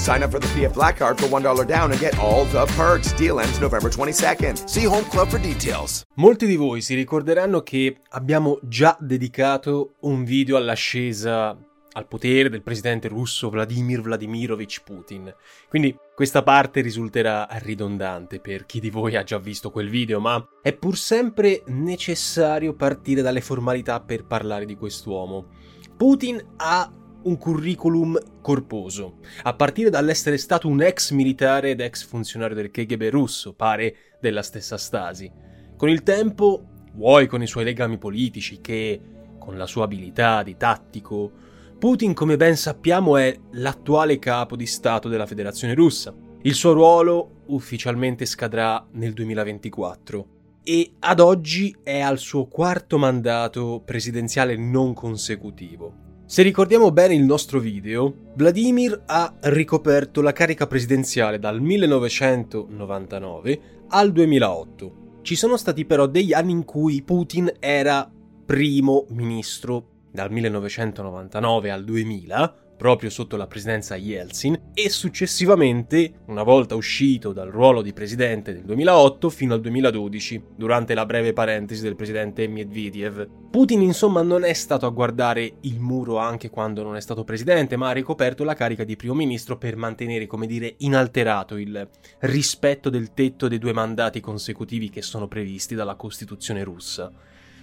Sign up for the PF Black Card for $1 down and get all the perks. Deal ends November 22nd. See Home Club for details. Molti di voi si ricorderanno che abbiamo già dedicato un video all'ascesa al potere del presidente russo Vladimir Vladimirovich Putin. Quindi questa parte risulterà ridondante per chi di voi ha già visto quel video, ma è pur sempre necessario partire dalle formalità per parlare di quest'uomo. Putin ha un curriculum corposo, a partire dall'essere stato un ex militare ed ex funzionario del KGB russo, pare della stessa Stasi. Con il tempo, vuoi con i suoi legami politici che, con la sua abilità di tattico, Putin, come ben sappiamo, è l'attuale capo di Stato della Federazione russa. Il suo ruolo ufficialmente scadrà nel 2024 e ad oggi è al suo quarto mandato presidenziale non consecutivo. Se ricordiamo bene il nostro video, Vladimir ha ricoperto la carica presidenziale dal 1999 al 2008. Ci sono stati però degli anni in cui Putin era primo ministro dal 1999 al 2000, proprio sotto la presidenza Yeltsin, e successivamente, una volta uscito dal ruolo di presidente nel 2008 fino al 2012, durante la breve parentesi del presidente Medvedev. Putin insomma non è stato a guardare il muro anche quando non è stato presidente, ma ha ricoperto la carica di primo ministro per mantenere, come dire, inalterato il rispetto del tetto dei due mandati consecutivi che sono previsti dalla Costituzione russa.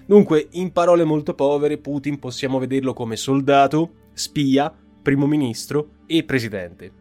Dunque, in parole molto povere, Putin possiamo vederlo come soldato, spia, primo ministro e presidente.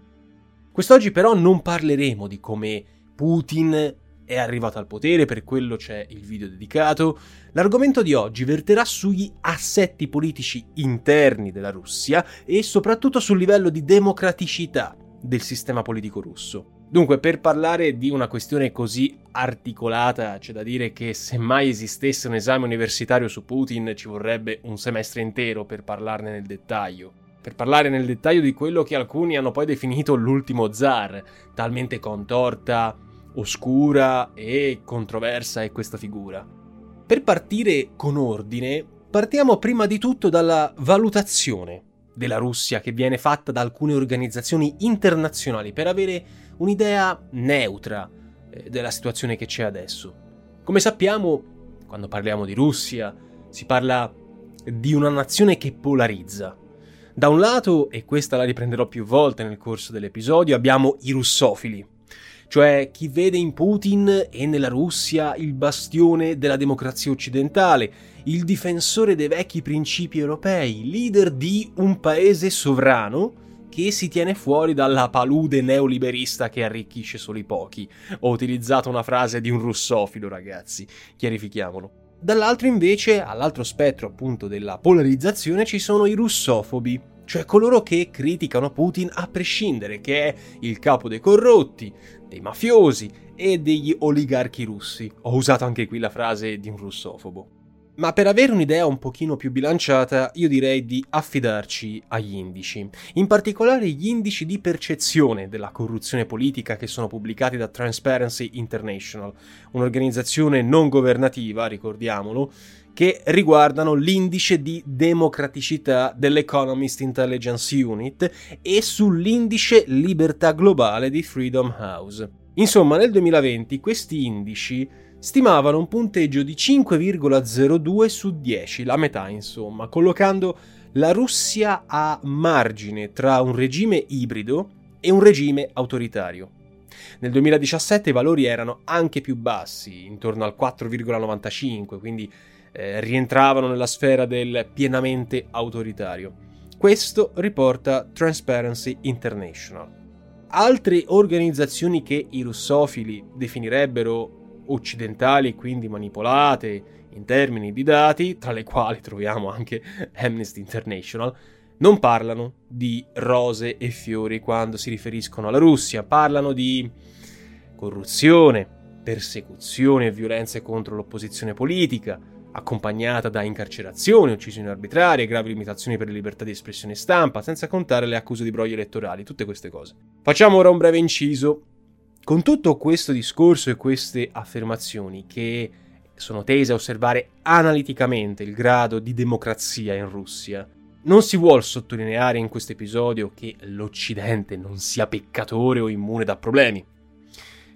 Quest'oggi però non parleremo di come Putin è arrivato al potere, per quello c'è il video dedicato. L'argomento di oggi verterà sugli assetti politici interni della Russia e soprattutto sul livello di democraticità del sistema politico russo. Dunque, per parlare di una questione così articolata, c'è da dire che se mai esistesse un esame universitario su Putin ci vorrebbe un semestre intero per parlarne nel dettaglio per parlare nel dettaglio di quello che alcuni hanno poi definito l'ultimo zar, talmente contorta, oscura e controversa è questa figura. Per partire con ordine, partiamo prima di tutto dalla valutazione della Russia che viene fatta da alcune organizzazioni internazionali per avere un'idea neutra eh, della situazione che c'è adesso. Come sappiamo, quando parliamo di Russia, si parla di una nazione che polarizza, da un lato, e questa la riprenderò più volte nel corso dell'episodio, abbiamo i russofili, cioè chi vede in Putin e nella Russia il bastione della democrazia occidentale, il difensore dei vecchi principi europei, leader di un paese sovrano che si tiene fuori dalla palude neoliberista che arricchisce solo i pochi. Ho utilizzato una frase di un russofilo, ragazzi, chiarifichiamolo. Dall'altro invece, all'altro spettro appunto della polarizzazione, ci sono i russofobi, cioè coloro che criticano Putin a prescindere, che è il capo dei corrotti, dei mafiosi e degli oligarchi russi. Ho usato anche qui la frase di un russofobo. Ma per avere un'idea un pochino più bilanciata, io direi di affidarci agli indici. In particolare gli indici di percezione della corruzione politica che sono pubblicati da Transparency International, un'organizzazione non governativa, ricordiamolo, che riguardano l'indice di democraticità dell'Economist Intelligence Unit e sull'indice libertà globale di Freedom House. Insomma, nel 2020 questi indici stimavano un punteggio di 5,02 su 10, la metà insomma, collocando la Russia a margine tra un regime ibrido e un regime autoritario. Nel 2017 i valori erano anche più bassi, intorno al 4,95, quindi eh, rientravano nella sfera del pienamente autoritario. Questo riporta Transparency International. Altre organizzazioni che i russofili definirebbero occidentali e quindi manipolate in termini di dati, tra le quali troviamo anche Amnesty International, non parlano di rose e fiori quando si riferiscono alla Russia, parlano di corruzione, persecuzione e violenze contro l'opposizione politica, accompagnata da incarcerazioni, uccisioni arbitrarie, gravi limitazioni per le libertà di espressione e stampa, senza contare le accuse di brogli elettorali, tutte queste cose. Facciamo ora un breve inciso. Con tutto questo discorso e queste affermazioni che sono tese a osservare analiticamente il grado di democrazia in Russia, non si vuol sottolineare in questo episodio che l'Occidente non sia peccatore o immune da problemi.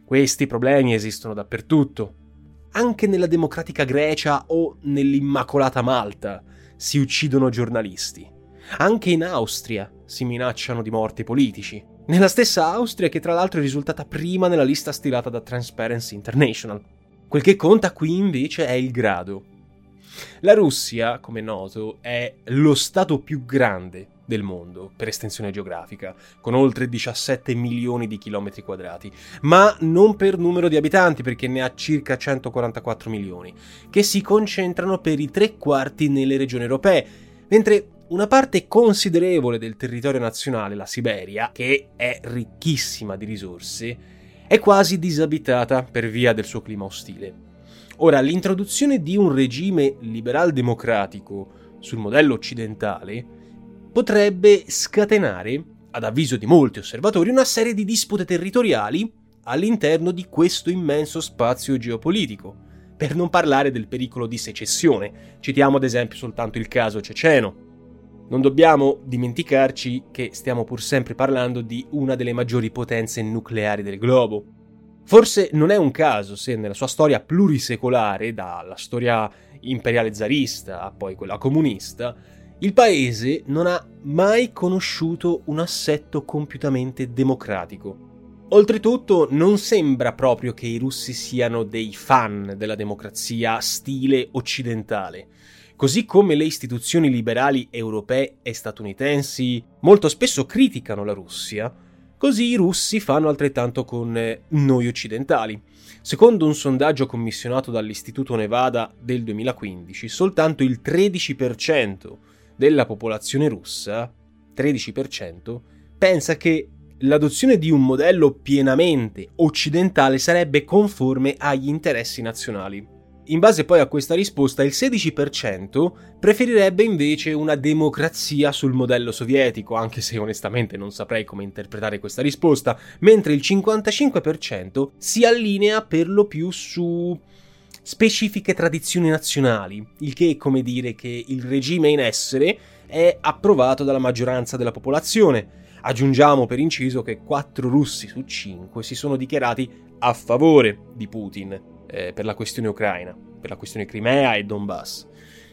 Questi problemi esistono dappertutto, anche nella democratica Grecia o nell'Immacolata Malta si uccidono giornalisti. Anche in Austria si minacciano di morti politici. Nella stessa Austria che tra l'altro è risultata prima nella lista stilata da Transparency International. Quel che conta qui invece è il grado. La Russia, come noto, è lo stato più grande del mondo per estensione geografica, con oltre 17 milioni di chilometri quadrati, ma non per numero di abitanti, perché ne ha circa 144 milioni, che si concentrano per i tre quarti nelle regioni europee, mentre una parte considerevole del territorio nazionale, la Siberia, che è ricchissima di risorse, è quasi disabitata per via del suo clima ostile. Ora, l'introduzione di un regime liberal-democratico sul modello occidentale potrebbe scatenare, ad avviso di molti osservatori, una serie di dispute territoriali all'interno di questo immenso spazio geopolitico, per non parlare del pericolo di secessione. Citiamo ad esempio soltanto il caso ceceno. Non dobbiamo dimenticarci che stiamo pur sempre parlando di una delle maggiori potenze nucleari del globo. Forse non è un caso se nella sua storia plurisecolare, dalla storia imperiale zarista a poi quella comunista, il paese non ha mai conosciuto un assetto compiutamente democratico. Oltretutto non sembra proprio che i russi siano dei fan della democrazia stile occidentale, così come le istituzioni liberali europee e statunitensi molto spesso criticano la Russia, così i russi fanno altrettanto con noi occidentali. Secondo un sondaggio commissionato dall'Istituto Nevada del 2015, soltanto il 13% della popolazione russa, 13%, pensa che l'adozione di un modello pienamente occidentale sarebbe conforme agli interessi nazionali. In base poi a questa risposta, il 16% preferirebbe invece una democrazia sul modello sovietico, anche se onestamente non saprei come interpretare questa risposta, mentre il 55% si allinea per lo più su specifiche tradizioni nazionali, il che è come dire che il regime in essere è approvato dalla maggioranza della popolazione. Aggiungiamo per inciso che 4 russi su 5 si sono dichiarati a favore di Putin eh, per la questione ucraina, per la questione Crimea e Donbass.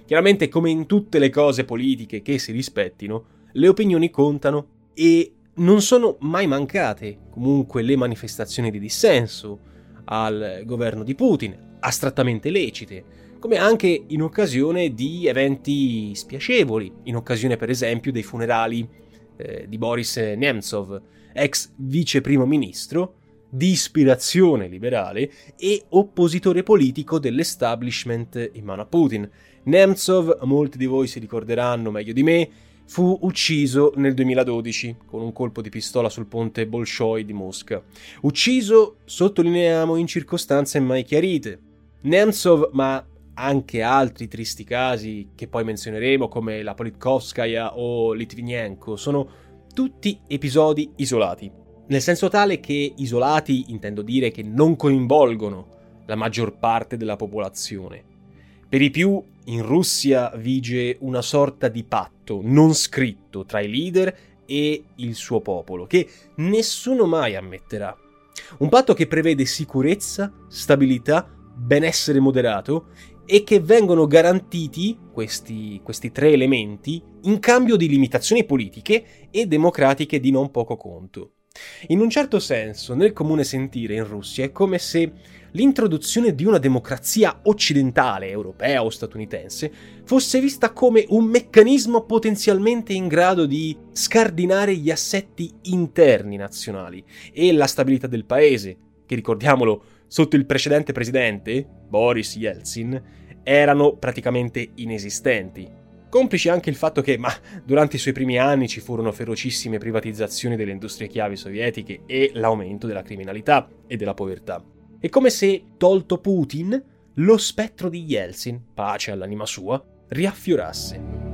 Chiaramente, come in tutte le cose politiche che si rispettino, le opinioni contano e non sono mai mancate comunque le manifestazioni di dissenso al governo di Putin, astrattamente lecite, come anche in occasione di eventi spiacevoli, in occasione per esempio dei funerali eh, di Boris Nemtsov, ex vice primo ministro, di ispirazione liberale e oppositore politico dell'establishment in mano a Putin. Nemtsov, molti di voi si ricorderanno meglio di me, fu ucciso nel 2012 con un colpo di pistola sul ponte Bolshoi di Mosca. Ucciso, sottolineiamo, in circostanze mai chiarite. Nemtsov, ma anche altri tristi casi che poi menzioneremo come la Politkovskaya o Litvinenko, sono tutti episodi isolati. Nel senso tale che isolati intendo dire che non coinvolgono la maggior parte della popolazione. Per i più, in Russia vige una sorta di patto non scritto tra i leader e il suo popolo, che nessuno mai ammetterà. Un patto che prevede sicurezza, stabilità, benessere moderato e che vengono garantiti questi, questi tre elementi in cambio di limitazioni politiche e democratiche di non poco conto. In un certo senso, nel comune sentire in Russia è come se l'introduzione di una democrazia occidentale, europea o statunitense, fosse vista come un meccanismo potenzialmente in grado di scardinare gli assetti interni nazionali e la stabilità del paese, che ricordiamolo, sotto il precedente presidente, Boris Yeltsin, erano praticamente inesistenti. Complice anche il fatto che, ma durante i suoi primi anni ci furono ferocissime privatizzazioni delle industrie chiavi sovietiche e l'aumento della criminalità e della povertà. È come se, tolto Putin, lo spettro di Yeltsin, pace all'anima sua, riaffiorasse.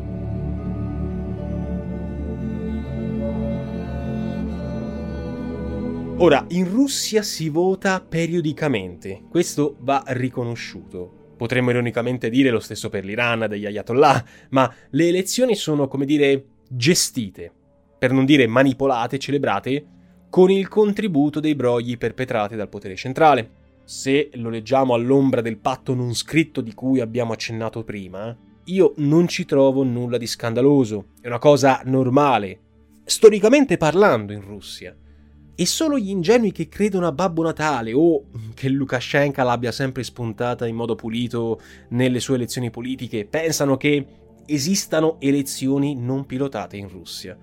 Ora, in Russia si vota periodicamente, questo va riconosciuto. Potremmo ironicamente dire lo stesso per l'Iran degli Ayatollah, ma le elezioni sono, come dire, gestite, per non dire manipolate, celebrate, con il contributo dei brogli perpetrati dal potere centrale. Se lo leggiamo all'ombra del patto non scritto di cui abbiamo accennato prima, io non ci trovo nulla di scandaloso, è una cosa normale, storicamente parlando in Russia. E solo gli ingenui che credono a Babbo Natale o che Lukashenko l'abbia sempre spuntata in modo pulito nelle sue elezioni politiche pensano che esistano elezioni non pilotate in Russia.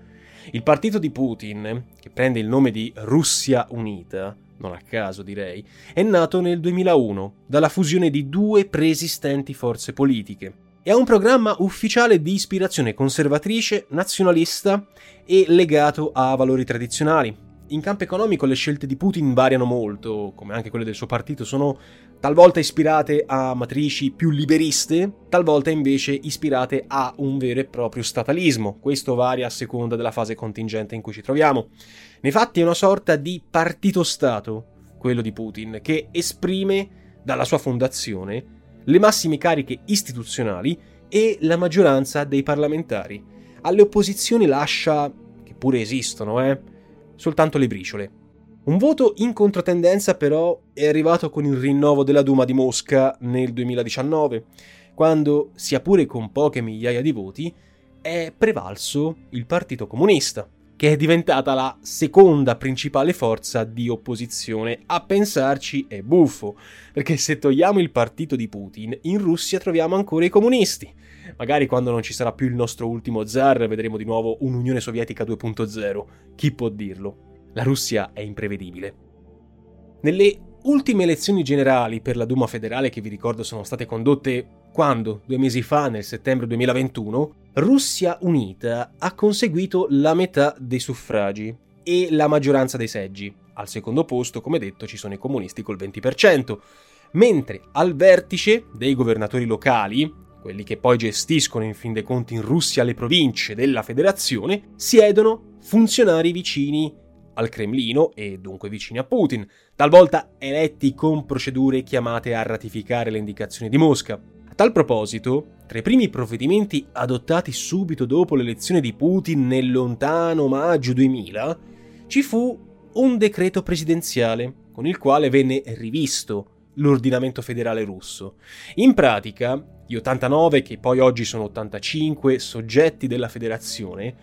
Il partito di Putin, che prende il nome di Russia Unita, non a caso direi, è nato nel 2001 dalla fusione di due preesistenti forze politiche e ha un programma ufficiale di ispirazione conservatrice, nazionalista e legato a valori tradizionali, in campo economico le scelte di Putin variano molto, come anche quelle del suo partito, sono talvolta ispirate a matrici più liberiste, talvolta invece ispirate a un vero e proprio statalismo. Questo varia a seconda della fase contingente in cui ci troviamo. Nei fatti è una sorta di partito-stato, quello di Putin, che esprime dalla sua fondazione le massime cariche istituzionali e la maggioranza dei parlamentari. Alle opposizioni lascia, che pure esistono, eh, soltanto le briciole. Un voto in controtendenza però è arrivato con il rinnovo della Duma di Mosca nel 2019, quando, sia pure con poche migliaia di voti, è prevalso il Partito Comunista, che è diventata la seconda principale forza di opposizione. A pensarci è buffo, perché se togliamo il partito di Putin, in Russia troviamo ancora i comunisti. Magari quando non ci sarà più il nostro ultimo zar vedremo di nuovo un'Unione Sovietica 2.0. Chi può dirlo? La Russia è imprevedibile. Nelle ultime elezioni generali per la Duma federale che vi ricordo sono state condotte quando, due mesi fa, nel settembre 2021, Russia Unita ha conseguito la metà dei suffragi e la maggioranza dei seggi. Al secondo posto, come detto, ci sono i comunisti col 20%, mentre al vertice dei governatori locali, quelli che poi gestiscono in fin dei conti in Russia le province della federazione, siedono funzionari vicini al Cremlino e dunque vicini a Putin, talvolta eletti con procedure chiamate a ratificare le indicazioni di Mosca. Tal proposito, tra i primi provvedimenti adottati subito dopo l'elezione di Putin nel lontano maggio 2000, ci fu un decreto presidenziale con il quale venne rivisto l'ordinamento federale russo. In pratica, gli 89, che poi oggi sono 85 soggetti della federazione,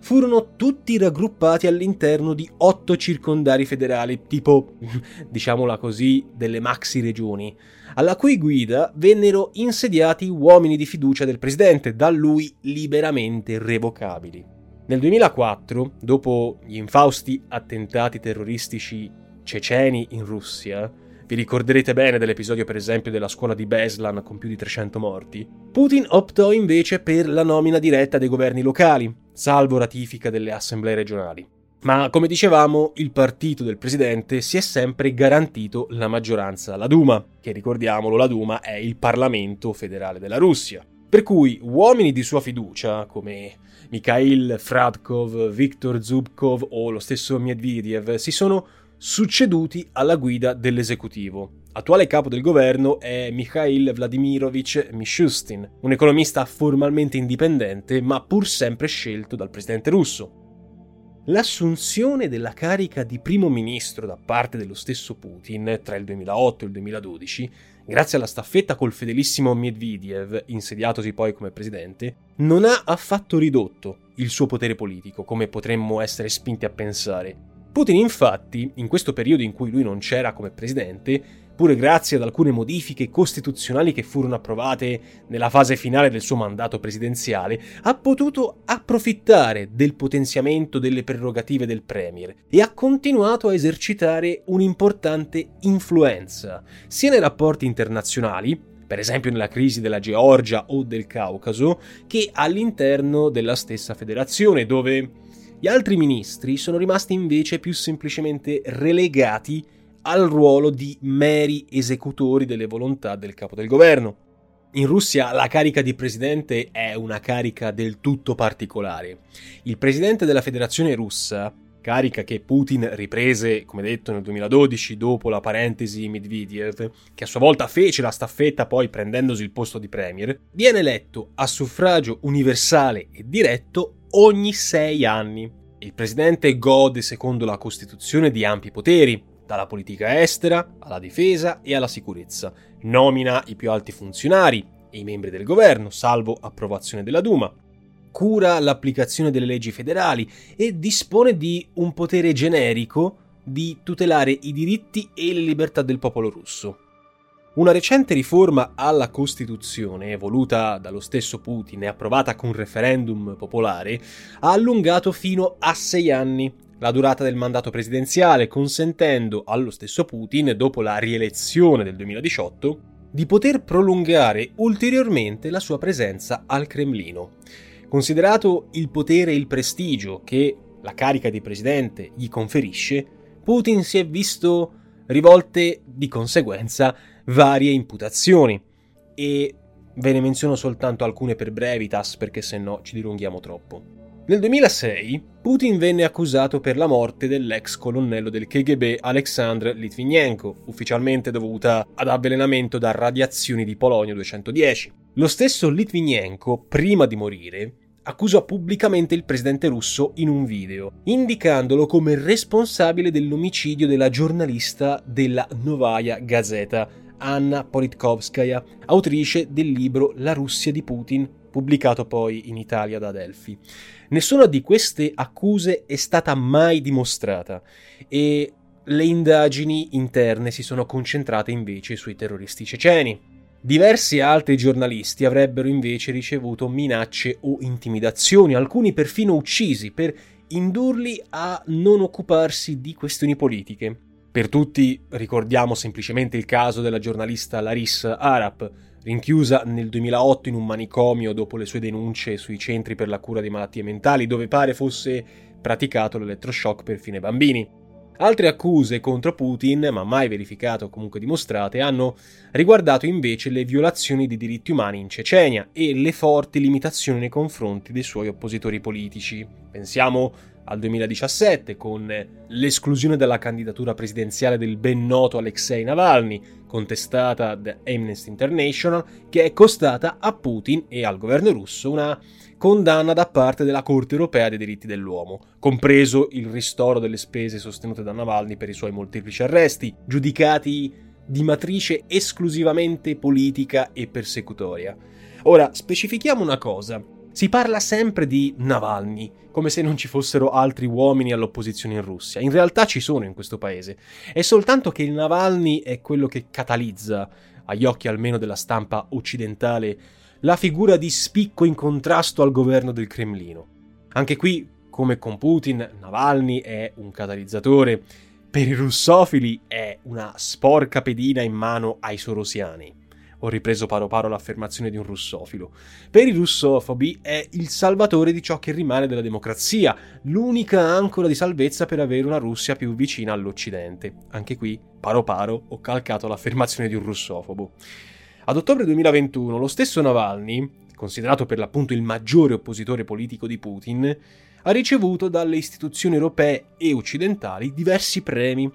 furono tutti raggruppati all'interno di otto circondari federali, tipo, diciamola così, delle maxi regioni, alla cui guida vennero insediati uomini di fiducia del presidente, da lui liberamente revocabili. Nel 2004, dopo gli infausti attentati terroristici ceceni in Russia, vi ricorderete bene dell'episodio per esempio della scuola di Beslan con più di 300 morti. Putin optò invece per la nomina diretta dei governi locali, salvo ratifica delle assemblee regionali. Ma come dicevamo, il partito del presidente si è sempre garantito la maggioranza alla Duma, che ricordiamolo, la Duma è il Parlamento federale della Russia. Per cui uomini di sua fiducia, come Mikhail Fradkov, Viktor Zubkov o lo stesso Medvedev, si sono succeduti alla guida dell'esecutivo. Attuale capo del governo è Mikhail Vladimirovich Mishustin, un economista formalmente indipendente ma pur sempre scelto dal presidente russo. L'assunzione della carica di primo ministro da parte dello stesso Putin tra il 2008 e il 2012, grazie alla staffetta col fedelissimo Medvedev, insediatosi poi come presidente, non ha affatto ridotto il suo potere politico, come potremmo essere spinti a pensare Putin infatti, in questo periodo in cui lui non c'era come presidente, pure grazie ad alcune modifiche costituzionali che furono approvate nella fase finale del suo mandato presidenziale, ha potuto approfittare del potenziamento delle prerogative del Premier e ha continuato a esercitare un'importante influenza, sia nei rapporti internazionali, per esempio nella crisi della Georgia o del Caucaso, che all'interno della stessa federazione, dove gli altri ministri sono rimasti invece più semplicemente relegati al ruolo di meri esecutori delle volontà del capo del governo. In Russia la carica di presidente è una carica del tutto particolare. Il presidente della federazione russa, carica che Putin riprese, come detto, nel 2012 dopo la parentesi Medvedev, che a sua volta fece la staffetta poi prendendosi il posto di premier, viene eletto a suffragio universale e diretto ogni sei anni. Il presidente gode, secondo la Costituzione, di ampi poteri, dalla politica estera alla difesa e alla sicurezza. Nomina i più alti funzionari e i membri del governo, salvo approvazione della Duma. Cura l'applicazione delle leggi federali e dispone di un potere generico di tutelare i diritti e le libertà del popolo russo. Una recente riforma alla Costituzione, voluta dallo stesso Putin e approvata con referendum popolare, ha allungato fino a sei anni la durata del mandato presidenziale, consentendo allo stesso Putin, dopo la rielezione del 2018, di poter prolungare ulteriormente la sua presenza al Cremlino. Considerato il potere e il prestigio che la carica di presidente gli conferisce, Putin si è visto rivolte di conseguenza varie imputazioni e ve ne menziono soltanto alcune per brevitas perché se no ci dilunghiamo troppo. Nel 2006 Putin venne accusato per la morte dell'ex colonnello del KGB Alexandr Litvinenko, ufficialmente dovuta ad avvelenamento da radiazioni di polonio 210. Lo stesso Litvinenko, prima di morire, accusò pubblicamente il presidente russo in un video, indicandolo come responsabile dell'omicidio della giornalista della Novaya Gazeta, Anna Politkovskaya, autrice del libro La Russia di Putin, pubblicato poi in Italia da Delphi. Nessuna di queste accuse è stata mai dimostrata e le indagini interne si sono concentrate invece sui terroristi ceceni. Diversi altri giornalisti avrebbero invece ricevuto minacce o intimidazioni, alcuni perfino uccisi, per indurli a non occuparsi di questioni politiche. Per tutti ricordiamo semplicemente il caso della giornalista Larissa Arap, rinchiusa nel 2008 in un manicomio dopo le sue denunce sui centri per la cura di malattie mentali, dove pare fosse praticato l'elettroshock per fine bambini. Altre accuse contro Putin, ma mai verificate o comunque dimostrate, hanno riguardato invece le violazioni di diritti umani in Cecenia e le forti limitazioni nei confronti dei suoi oppositori politici. Pensiamo al 2017 con l'esclusione dalla candidatura presidenziale del ben noto Alexei Navalny, contestata da Amnesty International, che è costata a Putin e al governo russo una condanna da parte della Corte europea dei diritti dell'uomo, compreso il ristoro delle spese sostenute da Navalny per i suoi molteplici arresti, giudicati di matrice esclusivamente politica e persecutoria. Ora, specifichiamo una cosa. Si parla sempre di Navalny, come se non ci fossero altri uomini all'opposizione in Russia. In realtà ci sono in questo paese. È soltanto che il Navalny è quello che catalizza, agli occhi almeno della stampa occidentale, la figura di spicco in contrasto al governo del Cremlino. Anche qui, come con Putin, Navalny è un catalizzatore. Per i russofili è una sporca pedina in mano ai sorosiani ho ripreso paro paro l'affermazione di un russofilo. Per i russofobi è il salvatore di ciò che rimane della democrazia, l'unica ancora di salvezza per avere una Russia più vicina all'Occidente. Anche qui, paro paro, ho calcato l'affermazione di un russofobo. Ad ottobre 2021 lo stesso Navalny, considerato per l'appunto il maggiore oppositore politico di Putin, ha ricevuto dalle istituzioni europee e occidentali diversi premi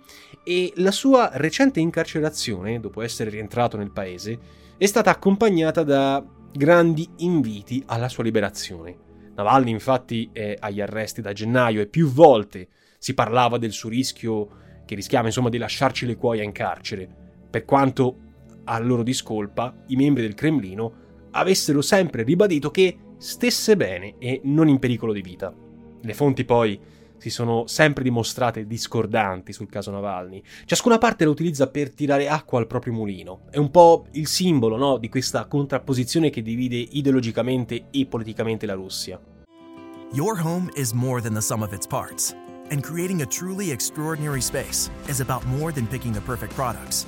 e la sua recente incarcerazione, dopo essere rientrato nel paese, è stata accompagnata da grandi inviti alla sua liberazione. Navalny infatti è agli arresti da gennaio e più volte si parlava del suo rischio che rischiava insomma di lasciarci le cuoia in carcere, per quanto a loro discolpa i membri del Cremlino avessero sempre ribadito che stesse bene e non in pericolo di vita. Le fonti poi si sono sempre dimostrate discordanti sul caso Navalny. Ciascuna parte lo utilizza per tirare acqua al proprio mulino. È un po' il simbolo no, di questa contrapposizione che divide ideologicamente e politicamente la Russia. Your home is more than the sum of its parts, and creating a truly extraordinary space is about more than picking the perfect products.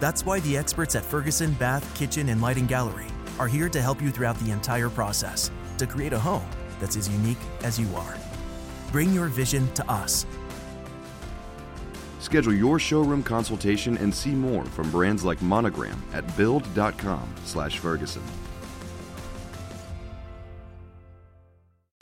That's why the experts at Ferguson Bath, Kitchen, and Lighting Gallery are here to help you throughout the entire process to create a home that's as unique as you are. Bring your vision to us. Schedule your showroom consultation and see more from brands like Monogram at build.com/ferguson.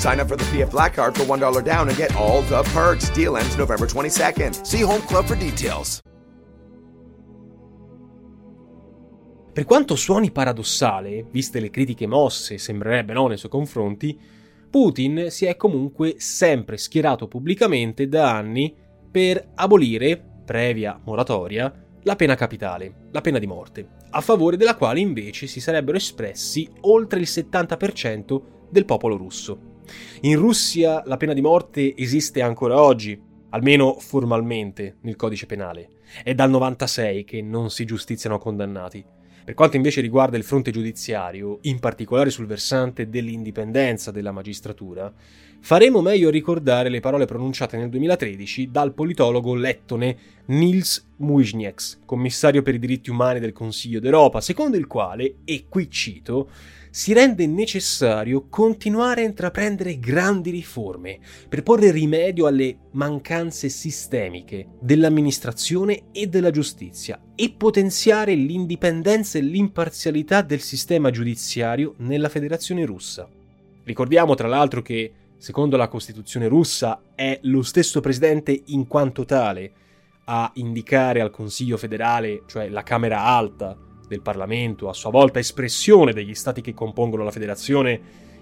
Sign up for the PF Black Card for $1 down and get all the perks. Deal ends November 22nd. See Home Club for details. Per quanto suoni paradossale, viste le critiche mosse, sembrerebbe no nei suoi confronti, Putin si è comunque sempre schierato pubblicamente da anni per abolire, previa moratoria, la pena capitale, la pena di morte, a favore della quale invece si sarebbero espressi oltre il 70% del popolo russo. In Russia la pena di morte esiste ancora oggi, almeno formalmente, nel codice penale. È dal 96 che non si giustiziano condannati. Per quanto invece riguarda il fronte giudiziario, in particolare sul versante dell'indipendenza della magistratura, faremo meglio ricordare le parole pronunciate nel 2013 dal politologo lettone Nils Muizhnieks, commissario per i diritti umani del Consiglio d'Europa, secondo il quale, e qui cito, si rende necessario continuare a intraprendere grandi riforme per porre rimedio alle mancanze sistemiche dell'amministrazione e della giustizia e potenziare l'indipendenza e l'imparzialità del sistema giudiziario nella Federazione russa. Ricordiamo tra l'altro che, secondo la Costituzione russa, è lo stesso presidente in quanto tale a indicare al Consiglio federale, cioè la Camera alta, del Parlamento, a sua volta espressione degli stati che compongono la federazione,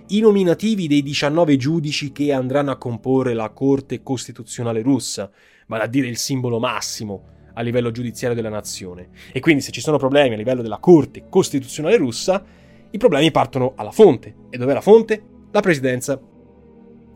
i nominativi dei 19 giudici che andranno a comporre la Corte Costituzionale russa, vale a dire il simbolo massimo a livello giudiziario della nazione. E quindi se ci sono problemi a livello della Corte Costituzionale russa, i problemi partono alla fonte. E dov'è la fonte? La presidenza.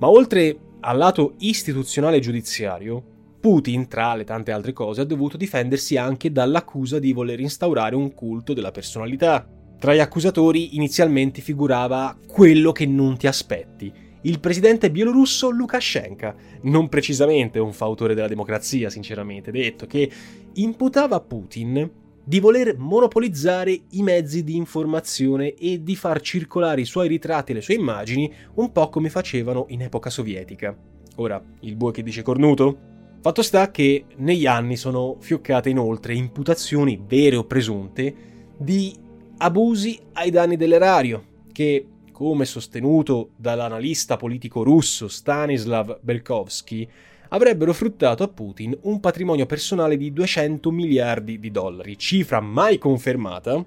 Ma oltre al lato istituzionale e giudiziario, Putin, tra le tante altre cose, ha dovuto difendersi anche dall'accusa di voler instaurare un culto della personalità. Tra gli accusatori inizialmente figurava quello che non ti aspetti, il presidente bielorusso Lukashenko, non precisamente un fautore della democrazia, sinceramente detto, che imputava Putin di voler monopolizzare i mezzi di informazione e di far circolare i suoi ritratti e le sue immagini un po' come facevano in epoca sovietica. Ora, il bue che dice cornuto? Fatto sta che negli anni sono fioccate inoltre imputazioni vere o presunte di abusi ai danni dell'erario, che, come sostenuto dall'analista politico russo Stanislav Belkovsky, avrebbero fruttato a Putin un patrimonio personale di 200 miliardi di dollari, cifra mai confermata,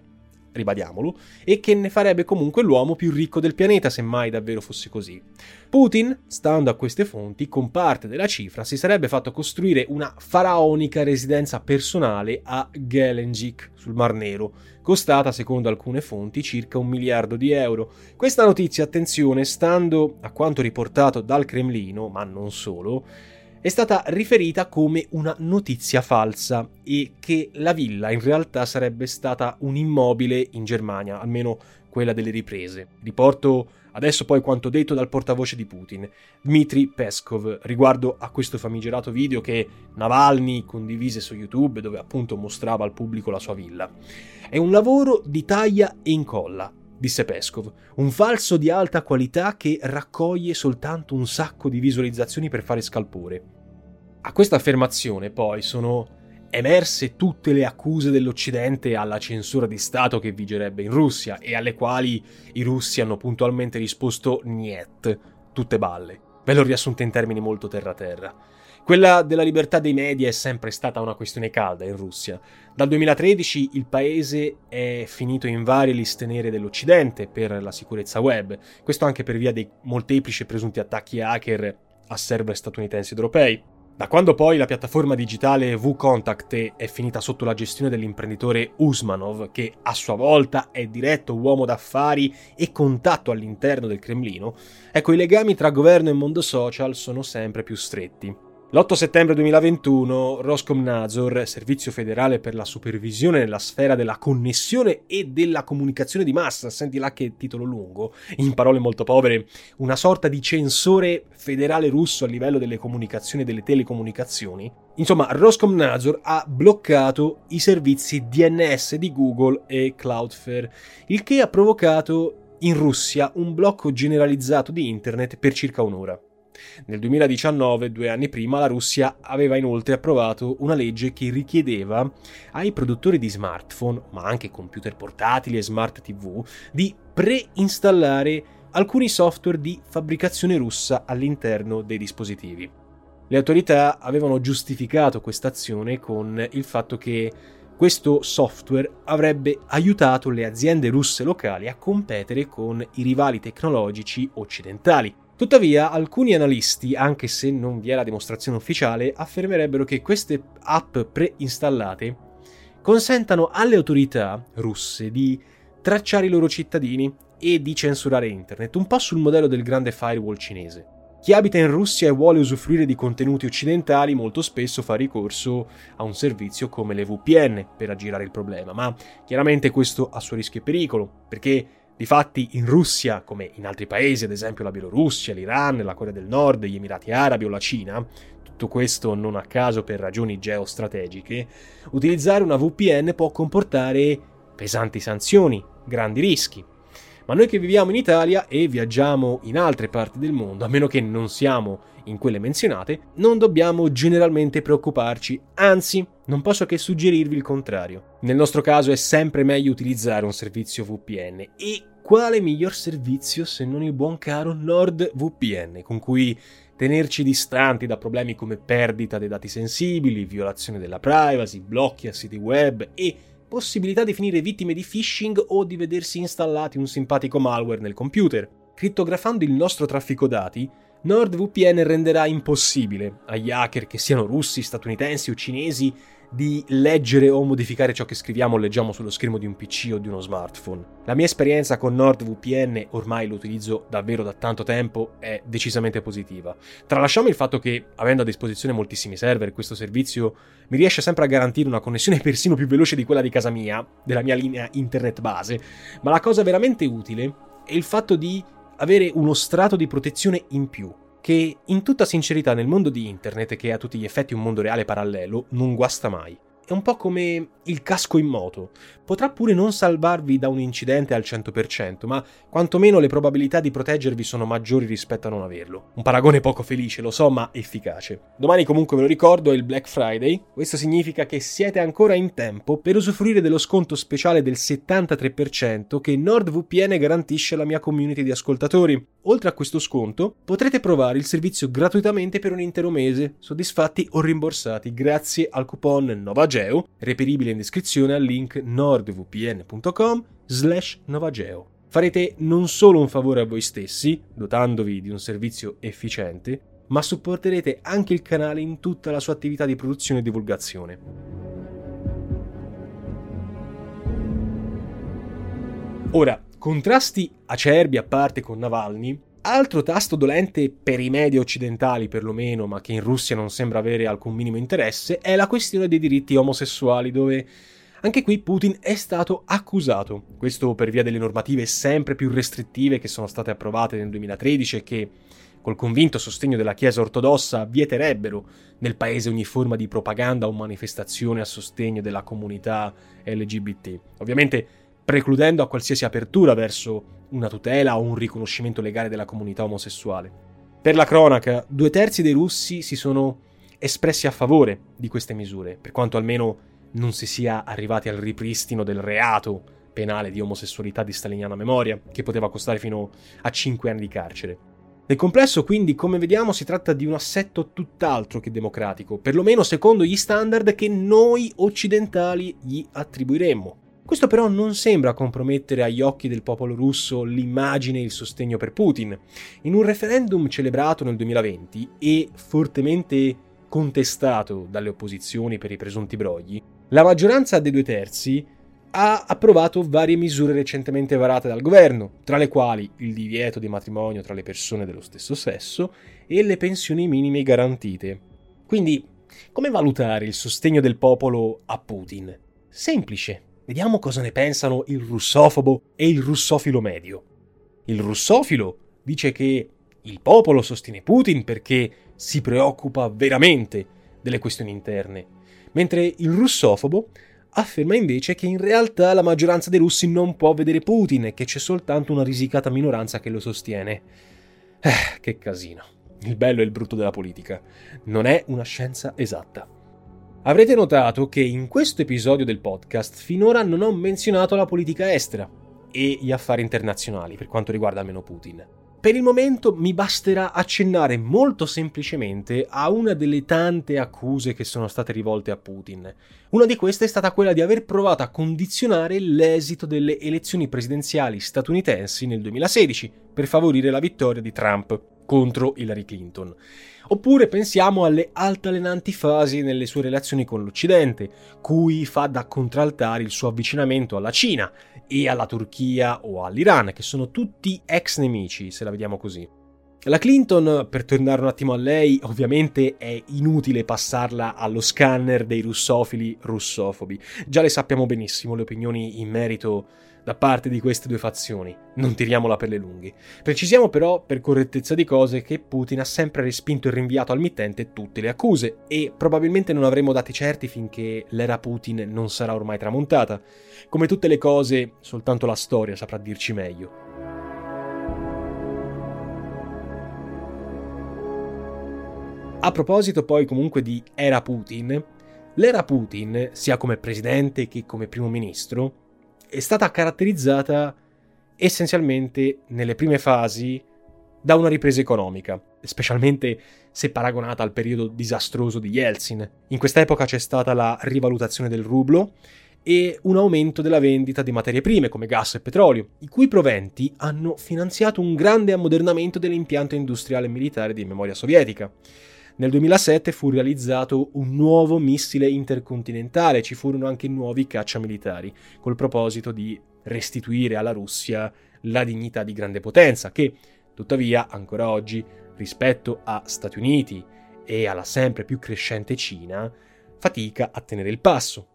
ribadiamolo, e che ne farebbe comunque l'uomo più ricco del pianeta se mai davvero fosse così. Putin, stando a queste fonti, con parte della cifra si sarebbe fatto costruire una faraonica residenza personale a Gelenjik, sul Mar Nero, costata, secondo alcune fonti, circa un miliardo di euro. Questa notizia, attenzione, stando a quanto riportato dal Cremlino, ma non solo, è stata riferita come una notizia falsa e che la villa in realtà sarebbe stata un immobile in Germania, almeno quella delle riprese. Riporto adesso poi quanto detto dal portavoce di Putin, Dmitry Peskov, riguardo a questo famigerato video che Navalny condivise su YouTube dove appunto mostrava al pubblico la sua villa. È un lavoro di taglia e incolla, disse Peskov, un falso di alta qualità che raccoglie soltanto un sacco di visualizzazioni per fare scalpore. A questa affermazione poi sono emerse tutte le accuse dell'Occidente alla censura di Stato che vigerebbe in Russia e alle quali i russi hanno puntualmente risposto niet, tutte balle. Ve l'ho riassunta in termini molto terra-terra. Quella della libertà dei media è sempre stata una questione calda in Russia. Dal 2013 il paese è finito in varie liste nere dell'Occidente per la sicurezza web, questo anche per via dei molteplici e presunti attacchi hacker a server statunitensi ed europei. Da quando poi la piattaforma digitale VContact è finita sotto la gestione dell'imprenditore Usmanov, che a sua volta è diretto uomo d'affari e contatto all'interno del Cremlino, ecco i legami tra governo e mondo social sono sempre più stretti. L'8 settembre 2021 Roskomnadzor, Servizio federale per la supervisione nella sfera della connessione e della comunicazione di massa, senti là che titolo lungo, in parole molto povere, una sorta di censore federale russo a livello delle comunicazioni e delle telecomunicazioni. Insomma, Roskomnadzor ha bloccato i servizi DNS di Google e Cloudflare, il che ha provocato in Russia un blocco generalizzato di internet per circa un'ora. Nel 2019, due anni prima, la Russia aveva inoltre approvato una legge che richiedeva ai produttori di smartphone, ma anche computer portatili e smart TV, di preinstallare alcuni software di fabbricazione russa all'interno dei dispositivi. Le autorità avevano giustificato questa azione con il fatto che questo software avrebbe aiutato le aziende russe locali a competere con i rivali tecnologici occidentali, Tuttavia, alcuni analisti, anche se non vi è la dimostrazione ufficiale, affermerebbero che queste app preinstallate consentano alle autorità russe di tracciare i loro cittadini e di censurare internet, un po' sul modello del grande firewall cinese. Chi abita in Russia e vuole usufruire di contenuti occidentali molto spesso fa ricorso a un servizio come le VPN per aggirare il problema, ma chiaramente questo ha suo rischio e pericolo, perché Difatti in Russia, come in altri paesi, ad esempio la Bielorussia, l'Iran, la Corea del Nord, gli Emirati Arabi o la Cina, tutto questo non a caso per ragioni geostrategiche, utilizzare una VPN può comportare pesanti sanzioni, grandi rischi. Ma noi che viviamo in Italia e viaggiamo in altre parti del mondo, a meno che non siamo in quelle menzionate, non dobbiamo generalmente preoccuparci, anzi, non posso che suggerirvi il contrario. Nel nostro caso è sempre meglio utilizzare un servizio VPN e quale miglior servizio se non il buon caro NordVPN, con cui tenerci distanti da problemi come perdita dei dati sensibili, violazione della privacy, blocchi a siti web e possibilità di finire vittime di phishing o di vedersi installati un simpatico malware nel computer. Crittografando il nostro traffico dati, NordVPN renderà impossibile agli hacker, che siano russi, statunitensi o cinesi, di leggere o modificare ciò che scriviamo o leggiamo sullo schermo di un PC o di uno smartphone. La mia esperienza con NordVPN, ormai lo utilizzo davvero da tanto tempo, è decisamente positiva. Tralasciamo il fatto che, avendo a disposizione moltissimi server, questo servizio mi riesce sempre a garantire una connessione persino più veloce di quella di casa mia, della mia linea internet base, ma la cosa veramente utile è il fatto di avere uno strato di protezione in più, che in tutta sincerità nel mondo di internet, che è a tutti gli effetti un mondo reale parallelo, non guasta mai è un po' come il casco in moto. Potrà pure non salvarvi da un incidente al 100%, ma quantomeno le probabilità di proteggervi sono maggiori rispetto a non averlo. Un paragone poco felice, lo so, ma efficace. Domani comunque ve lo ricordo è il Black Friday. Questo significa che siete ancora in tempo per usufruire dello sconto speciale del 73% che NordVPN garantisce alla mia community di ascoltatori. Oltre a questo sconto, potrete provare il servizio gratuitamente per un intero mese, soddisfatti o rimborsati grazie al coupon NOVAGEO Novageo, reperibile in descrizione al link nordvpn.com slash Novageo. Farete non solo un favore a voi stessi, dotandovi di un servizio efficiente, ma supporterete anche il canale in tutta la sua attività di produzione e divulgazione. Ora, contrasti acerbi a parte con Navalny, Altro tasto dolente per i media occidentali perlomeno, ma che in Russia non sembra avere alcun minimo interesse, è la questione dei diritti omosessuali, dove anche qui Putin è stato accusato, questo per via delle normative sempre più restrittive che sono state approvate nel 2013 e che, col convinto sostegno della Chiesa ortodossa, vieterebbero nel paese ogni forma di propaganda o manifestazione a sostegno della comunità LGBT. Ovviamente precludendo a qualsiasi apertura verso una tutela o un riconoscimento legale della comunità omosessuale. Per la cronaca, due terzi dei russi si sono espressi a favore di queste misure, per quanto almeno non si sia arrivati al ripristino del reato penale di omosessualità di staliniana memoria, che poteva costare fino a 5 anni di carcere. Nel complesso, quindi, come vediamo, si tratta di un assetto tutt'altro che democratico, perlomeno secondo gli standard che noi occidentali gli attribuiremmo. Questo però non sembra compromettere agli occhi del popolo russo l'immagine e il sostegno per Putin. In un referendum celebrato nel 2020 e fortemente contestato dalle opposizioni per i presunti brogli, la maggioranza dei due terzi ha approvato varie misure recentemente varate dal governo, tra le quali il divieto di matrimonio tra le persone dello stesso sesso e le pensioni minime garantite. Quindi, come valutare il sostegno del popolo a Putin? Semplice. Vediamo cosa ne pensano il russofobo e il russofilo medio. Il russofilo dice che il popolo sostiene Putin perché si preoccupa veramente delle questioni interne, mentre il russofobo afferma invece che in realtà la maggioranza dei russi non può vedere Putin e che c'è soltanto una risicata minoranza che lo sostiene. Eh, che casino. Il bello e il brutto della politica. Non è una scienza esatta. Avrete notato che in questo episodio del podcast finora non ho menzionato la politica estera e gli affari internazionali per quanto riguarda almeno Putin. Per il momento mi basterà accennare molto semplicemente a una delle tante accuse che sono state rivolte a Putin. Una di queste è stata quella di aver provato a condizionare l'esito delle elezioni presidenziali statunitensi nel 2016 per favorire la vittoria di Trump contro Hillary Clinton. Oppure pensiamo alle altalenanti fasi nelle sue relazioni con l'Occidente, cui fa da contraltare il suo avvicinamento alla Cina e alla Turchia o all'Iran, che sono tutti ex nemici, se la vediamo così. La Clinton, per tornare un attimo a lei, ovviamente è inutile passarla allo scanner dei russofili russofobi. Già le sappiamo benissimo le opinioni in merito da parte di queste due fazioni. Non tiriamola per le lunghe. Precisiamo però, per correttezza di cose, che Putin ha sempre respinto e rinviato al mittente tutte le accuse e probabilmente non avremo dati certi finché l'era Putin non sarà ormai tramontata. Come tutte le cose, soltanto la storia saprà dirci meglio. A proposito poi comunque di era Putin, l'era Putin, sia come presidente che come primo ministro, è stata caratterizzata essenzialmente nelle prime fasi da una ripresa economica, specialmente se paragonata al periodo disastroso di Yeltsin. In quest'epoca c'è stata la rivalutazione del rublo e un aumento della vendita di materie prime come gas e petrolio, i cui proventi hanno finanziato un grande ammodernamento dell'impianto industriale e militare di memoria sovietica. Nel 2007 fu realizzato un nuovo missile intercontinentale, ci furono anche nuovi cacciamilitari, col proposito di restituire alla Russia la dignità di grande potenza, che tuttavia ancora oggi, rispetto a Stati Uniti e alla sempre più crescente Cina, fatica a tenere il passo.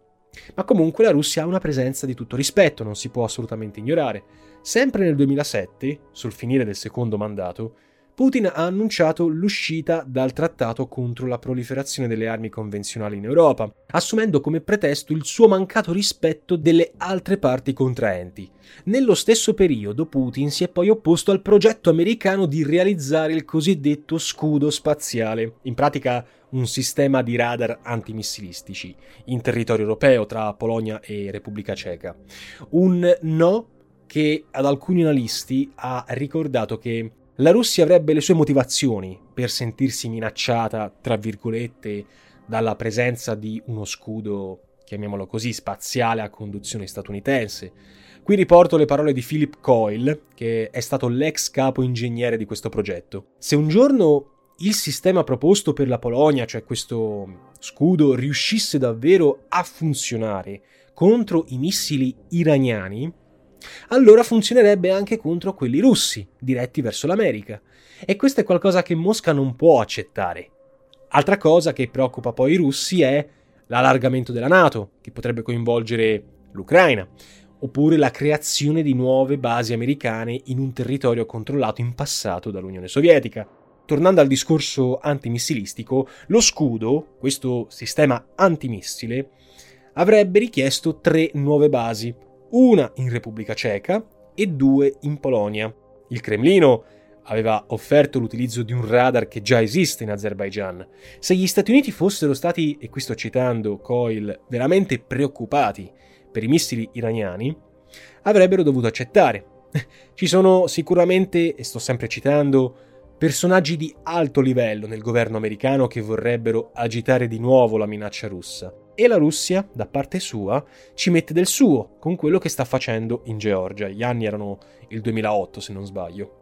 Ma comunque la Russia ha una presenza di tutto rispetto, non si può assolutamente ignorare. Sempre nel 2007, sul finire del secondo mandato, Putin ha annunciato l'uscita dal trattato contro la proliferazione delle armi convenzionali in Europa, assumendo come pretesto il suo mancato rispetto delle altre parti contraenti. Nello stesso periodo Putin si è poi opposto al progetto americano di realizzare il cosiddetto scudo spaziale, in pratica un sistema di radar antimissilistici in territorio europeo tra Polonia e Repubblica Ceca. Un no che ad alcuni analisti ha ricordato che la Russia avrebbe le sue motivazioni per sentirsi minacciata, tra virgolette, dalla presenza di uno scudo, chiamiamolo così, spaziale a conduzione statunitense. Qui riporto le parole di Philip Coyle, che è stato l'ex capo ingegnere di questo progetto. Se un giorno il sistema proposto per la Polonia, cioè questo scudo, riuscisse davvero a funzionare contro i missili iraniani, allora funzionerebbe anche contro quelli russi, diretti verso l'America. E questo è qualcosa che Mosca non può accettare. Altra cosa che preoccupa poi i russi è l'allargamento della Nato, che potrebbe coinvolgere l'Ucraina, oppure la creazione di nuove basi americane in un territorio controllato in passato dall'Unione Sovietica. Tornando al discorso antimissilistico, lo scudo, questo sistema antimissile, avrebbe richiesto tre nuove basi, una in Repubblica Ceca e due in Polonia. Il Cremlino aveva offerto l'utilizzo di un radar che già esiste in Azerbaijan. Se gli Stati Uniti fossero stati, e qui sto citando Coil, veramente preoccupati per i missili iraniani, avrebbero dovuto accettare. Ci sono sicuramente, e sto sempre citando, personaggi di alto livello nel governo americano che vorrebbero agitare di nuovo la minaccia russa. E la Russia, da parte sua, ci mette del suo con quello che sta facendo in Georgia. Gli anni erano il 2008, se non sbaglio.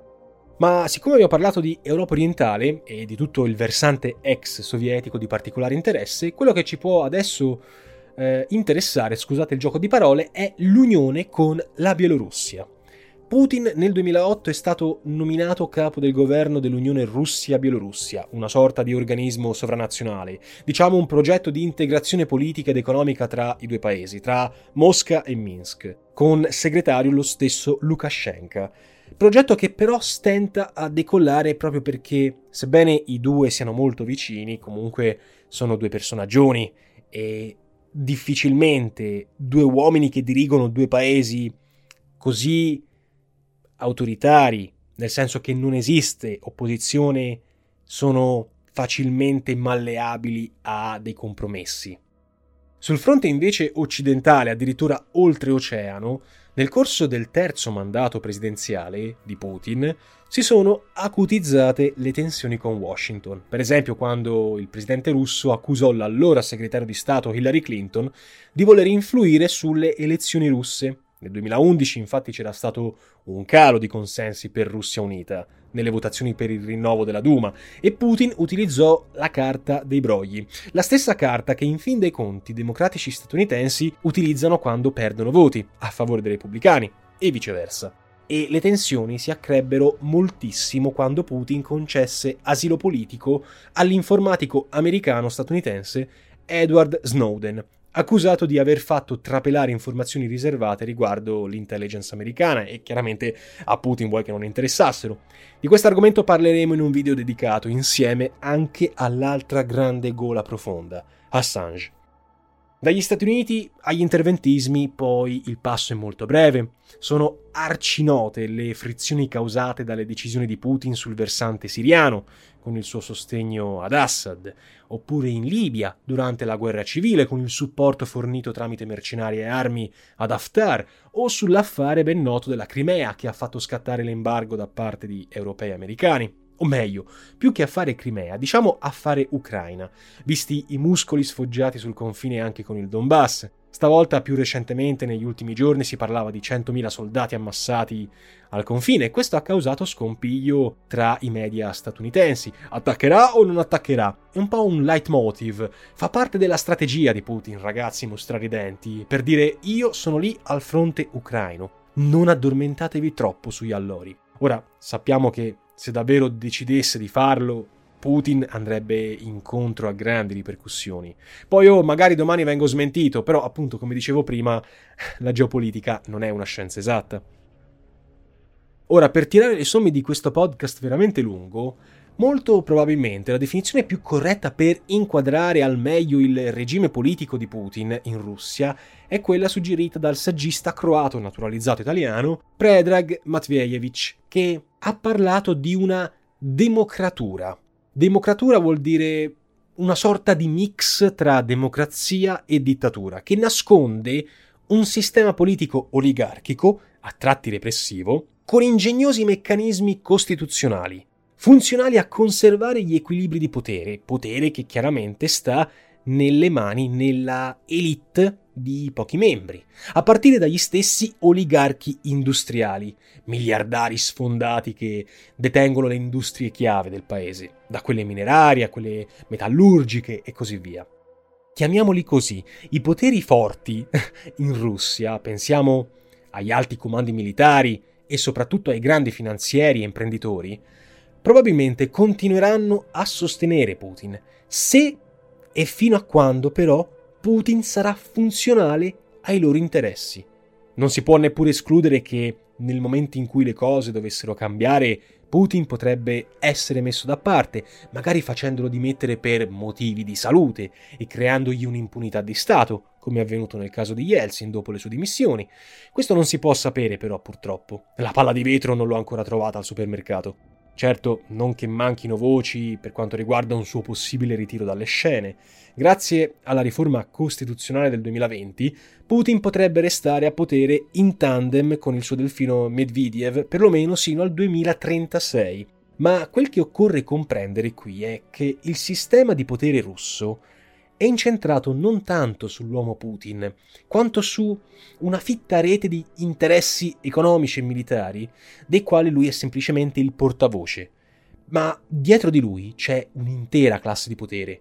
Ma siccome abbiamo parlato di Europa orientale e di tutto il versante ex sovietico di particolare interesse, quello che ci può adesso eh, interessare, scusate il gioco di parole, è l'unione con la Bielorussia. Putin nel 2008 è stato nominato capo del governo dell'Unione Russia-Bielorussia, una sorta di organismo sovranazionale, diciamo un progetto di integrazione politica ed economica tra i due paesi, tra Mosca e Minsk, con segretario lo stesso Lukashenko. Progetto che però stenta a decollare proprio perché, sebbene i due siano molto vicini, comunque sono due personaggioni e difficilmente due uomini che dirigono due paesi così autoritari, nel senso che non esiste opposizione, sono facilmente malleabili a dei compromessi. Sul fronte invece occidentale, addirittura oltreoceano, nel corso del terzo mandato presidenziale di Putin si sono acutizzate le tensioni con Washington. Per esempio, quando il presidente russo accusò l'allora segretario di Stato Hillary Clinton di voler influire sulle elezioni russe. Nel 2011 infatti c'era stato un calo di consensi per Russia Unita nelle votazioni per il rinnovo della Duma e Putin utilizzò la carta dei brogli, la stessa carta che in fin dei conti i democratici statunitensi utilizzano quando perdono voti a favore dei repubblicani e viceversa. E le tensioni si accrebbero moltissimo quando Putin concesse asilo politico all'informatico americano-statunitense Edward Snowden, accusato di aver fatto trapelare informazioni riservate riguardo l'intelligence americana e chiaramente a Putin vuoi che non interessassero. Di questo argomento parleremo in un video dedicato insieme anche all'altra grande gola profonda, Assange. Dagli Stati Uniti agli interventismi poi il passo è molto breve. Sono arcinote le frizioni causate dalle decisioni di Putin sul versante siriano, con il suo sostegno ad Assad, oppure in Libia durante la guerra civile con il supporto fornito tramite mercenari e armi ad Haftar, o sull'affare ben noto della Crimea che ha fatto scattare l'embargo da parte di europei e americani o meglio, più che affare Crimea, diciamo affare Ucraina, visti i muscoli sfoggiati sul confine anche con il Donbass. Stavolta, più recentemente, negli ultimi giorni, si parlava di 100.000 soldati ammassati al confine e questo ha causato scompiglio tra i media statunitensi. Attaccherà o non attaccherà? È un po' un leitmotiv, fa parte della strategia di Putin, ragazzi, mostrare i denti, per dire io sono lì al fronte ucraino. Non addormentatevi troppo sugli allori. Ora, sappiamo che se davvero decidesse di farlo, Putin andrebbe incontro a grandi ripercussioni. Poi, oh, magari domani vengo smentito, però appunto, come dicevo prima, la geopolitica non è una scienza esatta. Ora, per tirare le somme di questo podcast veramente lungo, molto probabilmente la definizione più corretta per inquadrare al meglio il regime politico di Putin in Russia è quella suggerita dal saggista croato naturalizzato italiano Predrag Matvejevic, che ha parlato di una democratura. Democratura vuol dire una sorta di mix tra democrazia e dittatura, che nasconde un sistema politico oligarchico, a tratti repressivo, con ingegnosi meccanismi costituzionali, funzionali a conservare gli equilibri di potere, potere che chiaramente sta nelle mani, nella elite di pochi membri, a partire dagli stessi oligarchi industriali, miliardari sfondati che detengono le industrie chiave del paese, da quelle minerarie a quelle metallurgiche e così via. Chiamiamoli così, i poteri forti in Russia, pensiamo agli alti comandi militari e soprattutto ai grandi finanzieri e imprenditori, probabilmente continueranno a sostenere Putin, se e fino a quando però Putin sarà funzionale ai loro interessi. Non si può neppure escludere che nel momento in cui le cose dovessero cambiare, Putin potrebbe essere messo da parte, magari facendolo dimettere per motivi di salute e creandogli un'impunità di Stato, come è avvenuto nel caso di Yeltsin dopo le sue dimissioni. Questo non si può sapere però purtroppo. La palla di vetro non l'ho ancora trovata al supermercato. Certo, non che manchino voci per quanto riguarda un suo possibile ritiro dalle scene. Grazie alla riforma costituzionale del 2020, Putin potrebbe restare a potere in tandem con il suo delfino Medvedev perlomeno sino al 2036. Ma quel che occorre comprendere qui è che il sistema di potere russo è incentrato non tanto sull'uomo Putin, quanto su una fitta rete di interessi economici e militari, dei quali lui è semplicemente il portavoce. Ma dietro di lui c'è un'intera classe di potere.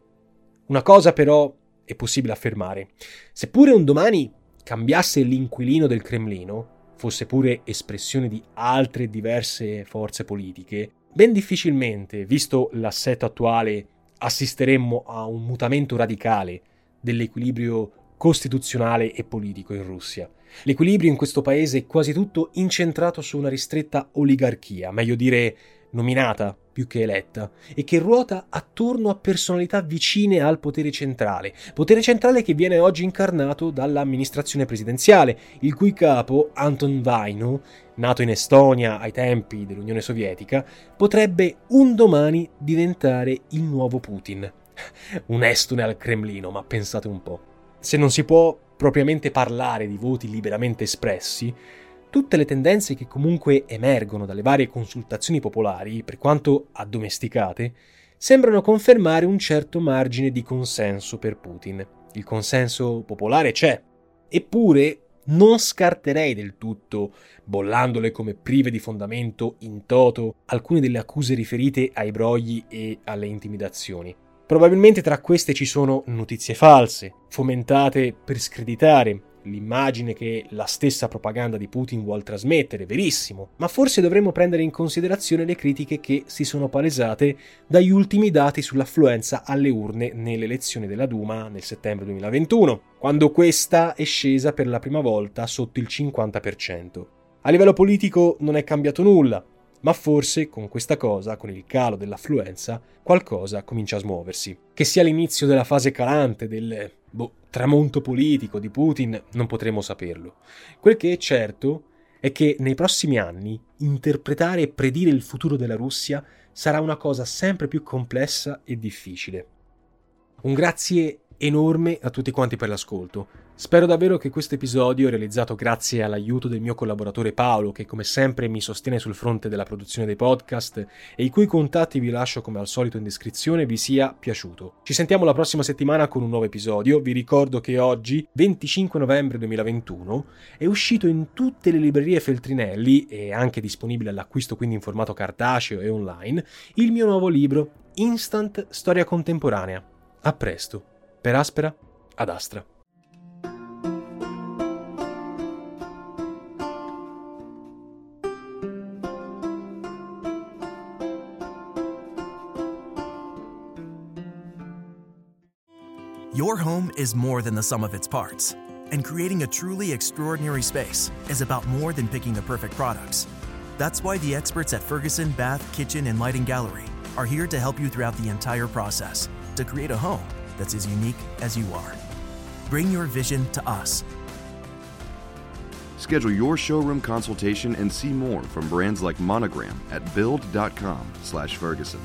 Una cosa però è possibile affermare. Seppure un domani cambiasse l'inquilino del Cremlino, fosse pure espressione di altre diverse forze politiche, ben difficilmente, visto l'assetto attuale assisteremmo a un mutamento radicale dell'equilibrio costituzionale e politico in Russia. L'equilibrio in questo paese è quasi tutto incentrato su una ristretta oligarchia, meglio dire nominata più che eletta, e che ruota attorno a personalità vicine al potere centrale, potere centrale che viene oggi incarnato dall'amministrazione presidenziale, il cui capo, Anton Vaino, nato in Estonia ai tempi dell'Unione Sovietica, potrebbe un domani diventare il nuovo Putin. Un estone al Cremlino, ma pensate un po'. Se non si può propriamente parlare di voti liberamente espressi, tutte le tendenze che comunque emergono dalle varie consultazioni popolari, per quanto addomesticate, sembrano confermare un certo margine di consenso per Putin. Il consenso popolare c'è. Eppure non scarterei del tutto, bollandole come prive di fondamento in toto, alcune delle accuse riferite ai brogli e alle intimidazioni. Probabilmente tra queste ci sono notizie false, fomentate per screditare l'immagine che la stessa propaganda di Putin vuole trasmettere, verissimo, ma forse dovremmo prendere in considerazione le critiche che si sono palesate dagli ultimi dati sull'affluenza alle urne nelle elezioni della Duma nel settembre 2021, quando questa è scesa per la prima volta sotto il 50%. A livello politico non è cambiato nulla, ma forse con questa cosa, con il calo dell'affluenza, qualcosa comincia a smuoversi. Che sia l'inizio della fase calante del boh, tramonto politico di Putin, non potremo saperlo. Quel che è certo è che nei prossimi anni interpretare e predire il futuro della Russia sarà una cosa sempre più complessa e difficile. Un grazie enorme a tutti quanti per l'ascolto. Spero davvero che questo episodio, realizzato grazie all'aiuto del mio collaboratore Paolo, che come sempre mi sostiene sul fronte della produzione dei podcast e i cui contatti vi lascio come al solito in descrizione, vi sia piaciuto. Ci sentiamo la prossima settimana con un nuovo episodio. Vi ricordo che oggi, 25 novembre 2021, è uscito in tutte le librerie Feltrinelli e anche disponibile all'acquisto quindi in formato cartaceo e online, il mio nuovo libro Instant Storia Contemporanea. A presto, per Aspera ad Astra. Your home is more than the sum of its parts, and creating a truly extraordinary space is about more than picking the perfect products. That's why the experts at Ferguson Bath, Kitchen, and Lighting Gallery are here to help you throughout the entire process to create a home that's as unique as you are. Bring your vision to us. Schedule your showroom consultation and see more from brands like Monogram at build.com/ferguson.